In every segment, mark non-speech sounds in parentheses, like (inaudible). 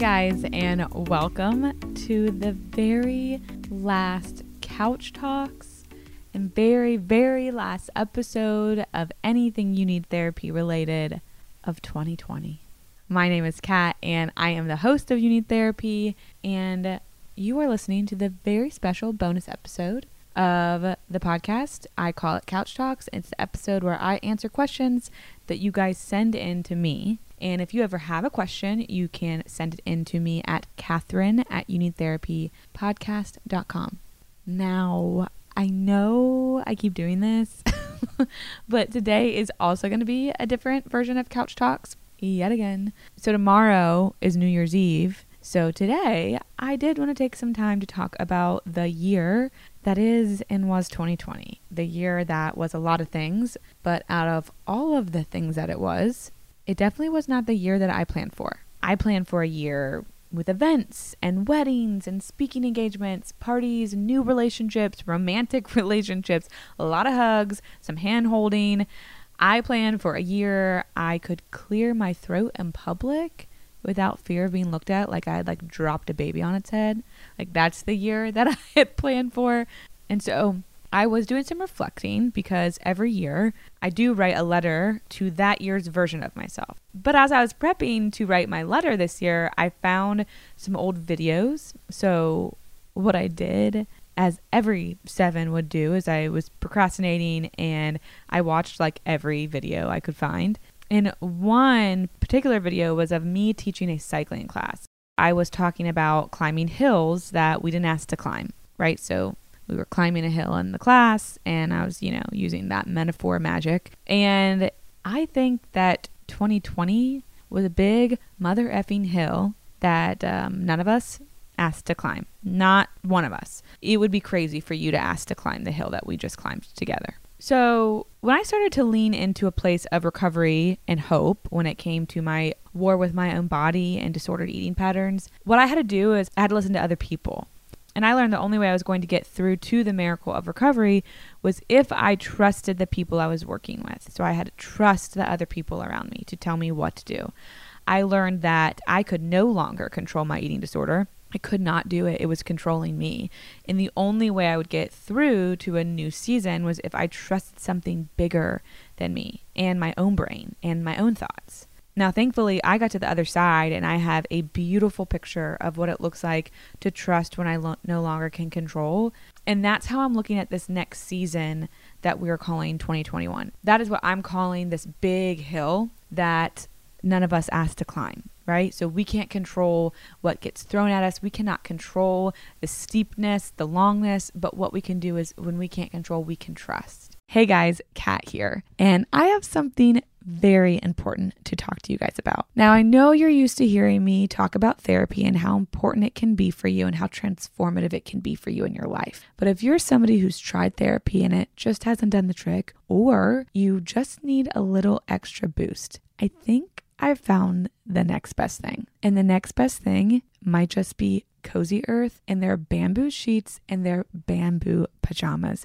guys, and welcome to the very last Couch Talks and very, very last episode of anything you need therapy related of 2020. My name is Kat, and I am the host of You Need Therapy, and you are listening to the very special bonus episode of the podcast. I call it Couch Talks. It's the episode where I answer questions that you guys send in to me. And if you ever have a question, you can send it in to me at Catherine at YouNeedTherapyPodcast.com. Now, I know I keep doing this, (laughs) but today is also going to be a different version of Couch Talks yet again. So, tomorrow is New Year's Eve. So, today I did want to take some time to talk about the year that is and was 2020. The year that was a lot of things, but out of all of the things that it was, it definitely was not the year that I planned for. I planned for a year with events and weddings and speaking engagements, parties, new relationships, romantic (laughs) relationships, a lot of hugs, some hand holding. I planned for a year I could clear my throat in public without fear of being looked at like I had like dropped a baby on its head. Like that's the year (laughs) that I had planned for. And so I was doing some reflecting because every year I do write a letter to that year's version of myself. But as I was prepping to write my letter this year, I found some old videos. So what I did as every seven would do is I was procrastinating and I watched like every video I could find. And one particular video was of me teaching a cycling class. I was talking about climbing hills that we didn't ask to climb, right? So we were climbing a hill in the class and I was, you know, using that metaphor magic. And I think that 2020 was a big mother effing hill that um, none of us asked to climb. Not one of us. It would be crazy for you to ask to climb the hill that we just climbed together. So, when I started to lean into a place of recovery and hope when it came to my war with my own body and disordered eating patterns, what I had to do is I had to listen to other people. And I learned the only way I was going to get through to the miracle of recovery was if I trusted the people I was working with. So I had to trust the other people around me to tell me what to do. I learned that I could no longer control my eating disorder. I could not do it. It was controlling me. And the only way I would get through to a new season was if I trusted something bigger than me and my own brain and my own thoughts. Now, thankfully, I got to the other side and I have a beautiful picture of what it looks like to trust when I lo- no longer can control. And that's how I'm looking at this next season that we are calling 2021. That is what I'm calling this big hill that none of us asked to climb right? So we can't control what gets thrown at us. We cannot control the steepness, the longness, but what we can do is when we can't control, we can trust. Hey guys, Kat here, and I have something very important to talk to you guys about. Now, I know you're used to hearing me talk about therapy and how important it can be for you and how transformative it can be for you in your life. But if you're somebody who's tried therapy and it just hasn't done the trick, or you just need a little extra boost, I think I've found the next best thing. And the next best thing might just be Cozy Earth and their bamboo sheets and their bamboo pajamas.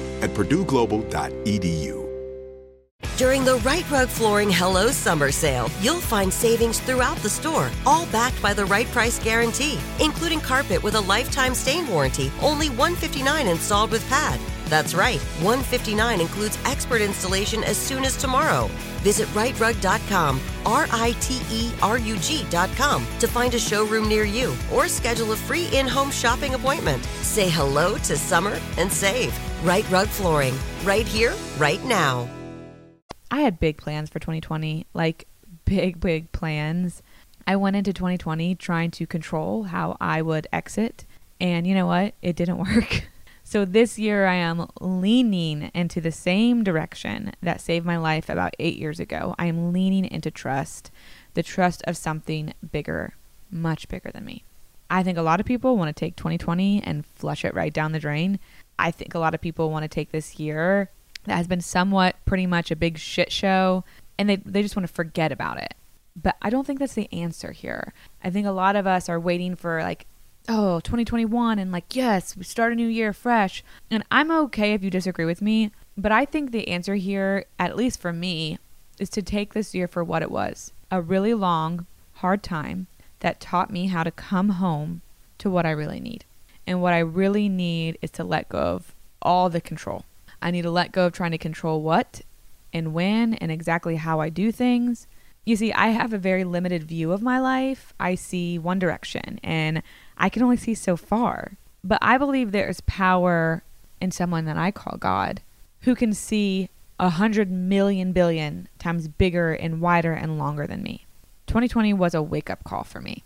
at purdueglobal.edu. During the Rite Rug Flooring Hello Summer Sale, you'll find savings throughout the store, all backed by the right price guarantee, including carpet with a lifetime stain warranty, only $159 installed with pad. That's right, 159 includes expert installation as soon as tomorrow. Visit riterug.com, R I T E R U G.com, to find a showroom near you or schedule a free in home shopping appointment. Say hello to summer and save. Rite Rug Flooring, right here, right now. I had big plans for 2020, like big, big plans. I went into 2020 trying to control how I would exit. And you know what? It didn't (laughs) work. So this year I am leaning into the same direction that saved my life about eight years ago. I am leaning into trust, the trust of something bigger, much bigger than me. I think a lot of people want to take 2020 and flush it right down the drain. I think a lot of people want to take this year that has been somewhat pretty much a big shit show and they, they just want to forget about it. But I don't think that's the answer here. I think a lot of us are waiting for like oh, 2021 and like, yes, we start a new year fresh. And I'm okay if you disagree with me, but I think the answer here, at least for me, is to take this year for what it was a really long, hard time that taught me how to come home to what I really need. And what I really need is to let go of all the control. I need to let go of trying to control what and when and exactly how I do things. You see, I have a very limited view of my life. I see one direction and I can only see so far. But I believe there is power in someone that I call God who can see a hundred million billion times bigger and wider and longer than me. 2020 was a wake up call for me.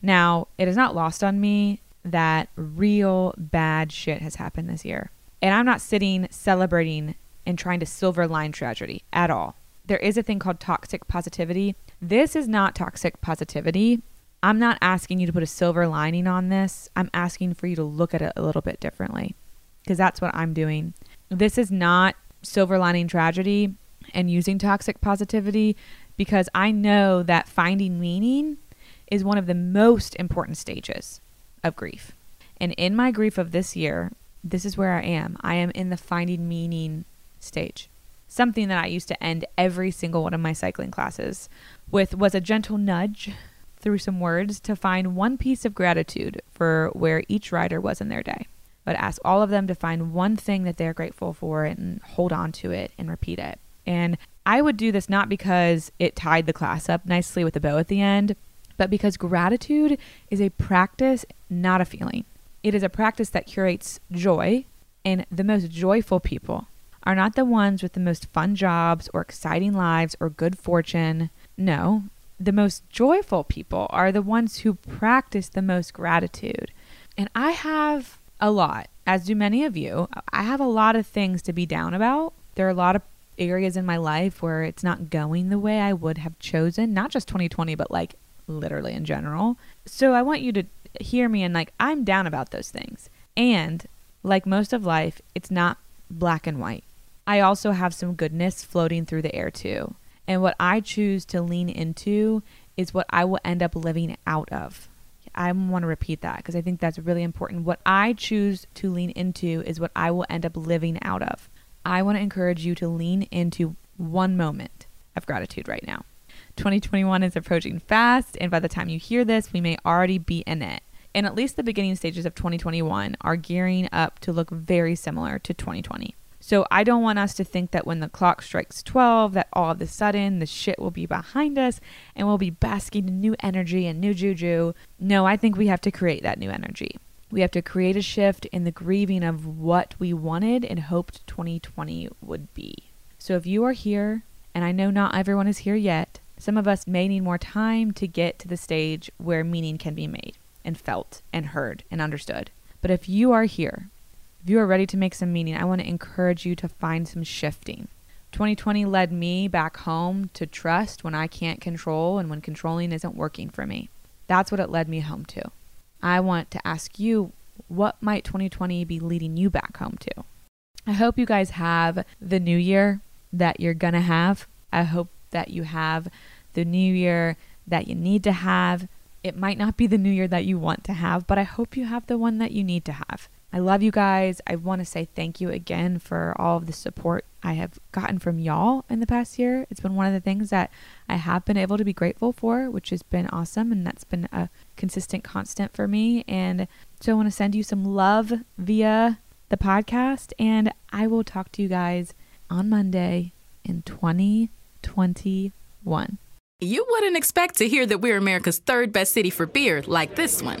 Now, it is not lost on me that real bad shit has happened this year. And I'm not sitting celebrating and trying to silver line tragedy at all. There is a thing called toxic positivity. This is not toxic positivity. I'm not asking you to put a silver lining on this. I'm asking for you to look at it a little bit differently because that's what I'm doing. This is not silver lining tragedy and using toxic positivity because I know that finding meaning is one of the most important stages of grief. And in my grief of this year, this is where I am. I am in the finding meaning stage. Something that I used to end every single one of my cycling classes with was a gentle nudge through some words to find one piece of gratitude for where each rider was in their day. but ask all of them to find one thing that they're grateful for and hold on to it and repeat it. And I would do this not because it tied the class up nicely with a bow at the end, but because gratitude is a practice, not a feeling. It is a practice that curates joy, and the most joyful people are not the ones with the most fun jobs or exciting lives or good fortune. No, the most joyful people are the ones who practice the most gratitude. And I have a lot, as do many of you. I have a lot of things to be down about. There are a lot of areas in my life where it's not going the way I would have chosen, not just 2020, but like literally in general. So I want you to hear me and like, I'm down about those things. And like most of life, it's not black and white. I also have some goodness floating through the air too. And what I choose to lean into is what I will end up living out of. I want to repeat that because I think that's really important. What I choose to lean into is what I will end up living out of. I want to encourage you to lean into one moment of gratitude right now. 2021 is approaching fast, and by the time you hear this, we may already be in it. And at least the beginning stages of 2021 are gearing up to look very similar to 2020. So I don't want us to think that when the clock strikes 12 that all of a sudden the shit will be behind us and we'll be basking in new energy and new juju. No, I think we have to create that new energy. We have to create a shift in the grieving of what we wanted and hoped 2020 would be. So if you are here, and I know not everyone is here yet, some of us may need more time to get to the stage where meaning can be made and felt and heard and understood. But if you are here, if you are ready to make some meaning, I want to encourage you to find some shifting. 2020 led me back home to trust when I can't control and when controlling isn't working for me. That's what it led me home to. I want to ask you, what might 2020 be leading you back home to? I hope you guys have the new year that you're going to have. I hope that you have the new year that you need to have. It might not be the new year that you want to have, but I hope you have the one that you need to have. I love you guys. I want to say thank you again for all of the support I have gotten from y'all in the past year. It's been one of the things that I have been able to be grateful for, which has been awesome. And that's been a consistent constant for me. And so I want to send you some love via the podcast. And I will talk to you guys on Monday in 2021. You wouldn't expect to hear that we're America's third best city for beer like this one